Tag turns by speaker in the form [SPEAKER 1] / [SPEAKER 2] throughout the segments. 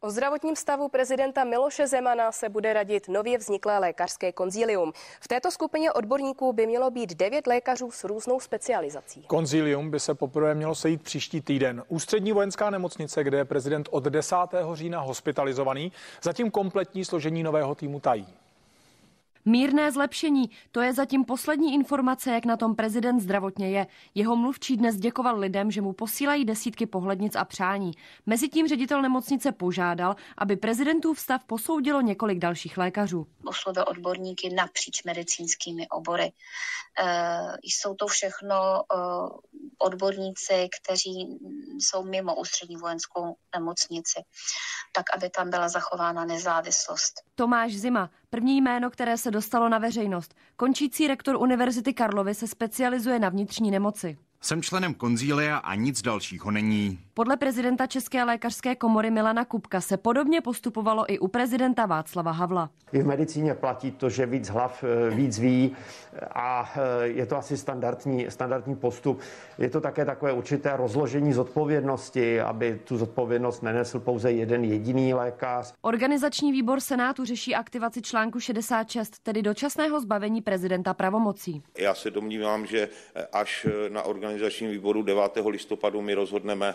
[SPEAKER 1] O zdravotním stavu prezidenta Miloše Zemana se bude radit nově vzniklé lékařské konzílium. V této skupině odborníků by mělo být devět lékařů s různou specializací.
[SPEAKER 2] Konzílium by se poprvé mělo sejít příští týden. Ústřední vojenská nemocnice, kde je prezident od 10. října hospitalizovaný, zatím kompletní složení nového týmu tají.
[SPEAKER 3] Mírné zlepšení, to je zatím poslední informace, jak na tom prezident zdravotně je. Jeho mluvčí dnes děkoval lidem, že mu posílají desítky pohlednic a přání. Mezitím ředitel nemocnice požádal, aby prezidentův stav posoudilo několik dalších lékařů.
[SPEAKER 4] Oslovil odborníky napříč medicínskými obory. E, jsou to všechno e, odborníci, kteří jsou mimo ústřední vojenskou nemocnici, tak aby tam byla zachována nezávislost.
[SPEAKER 3] Tomáš Zima, první jméno, které se dostalo na veřejnost. Končící rektor Univerzity Karlovy se specializuje na vnitřní nemoci.
[SPEAKER 5] Jsem členem konzília a nic dalšího není.
[SPEAKER 3] Podle prezidenta České lékařské komory Milana Kupka se podobně postupovalo i u prezidenta Václava Havla.
[SPEAKER 6] I v medicíně platí to, že víc hlav eh, víc ví a eh, je to asi standardní, standardní postup. Je to také takové určité rozložení zodpovědnosti, aby tu zodpovědnost nenesl pouze jeden jediný lékař.
[SPEAKER 3] Organizační výbor Senátu řeší aktivaci článku 66, tedy dočasného zbavení prezidenta pravomocí.
[SPEAKER 7] Já se domnívám, že až na organizačním výboru 9. listopadu my rozhodneme,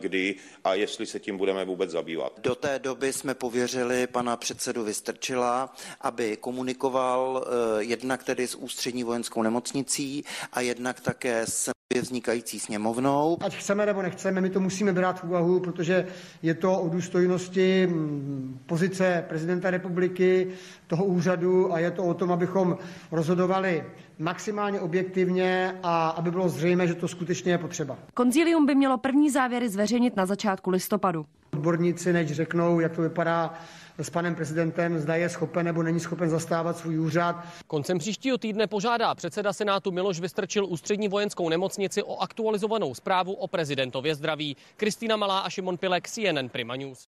[SPEAKER 7] kdy a jestli se tím budeme vůbec zabývat.
[SPEAKER 8] Do té doby jsme pověřili pana předsedu Vystrčila, aby komunikoval jednak tedy s ústřední vojenskou nemocnicí a jednak také s vznikající sněmovnou.
[SPEAKER 9] Ať chceme nebo nechceme, my to musíme brát v úvahu, protože je to o důstojnosti pozice prezidenta republiky, toho úřadu a je to o tom, abychom rozhodovali maximálně objektivně a aby bylo zřejmé, že to skutečně je potřeba.
[SPEAKER 3] Konzílium by mělo první závěry zveřejnit na začátku listopadu.
[SPEAKER 9] Odborníci než řeknou, jak to vypadá s panem prezidentem, zda je schopen nebo není schopen zastávat svůj úřad.
[SPEAKER 10] Koncem příštího týdne požádá předseda Senátu Miloš Vystrčil ústřední vojenskou nemocnici o aktualizovanou zprávu o prezidentově zdraví. Kristýna Malá a Šimon Pilek, CNN Prima News.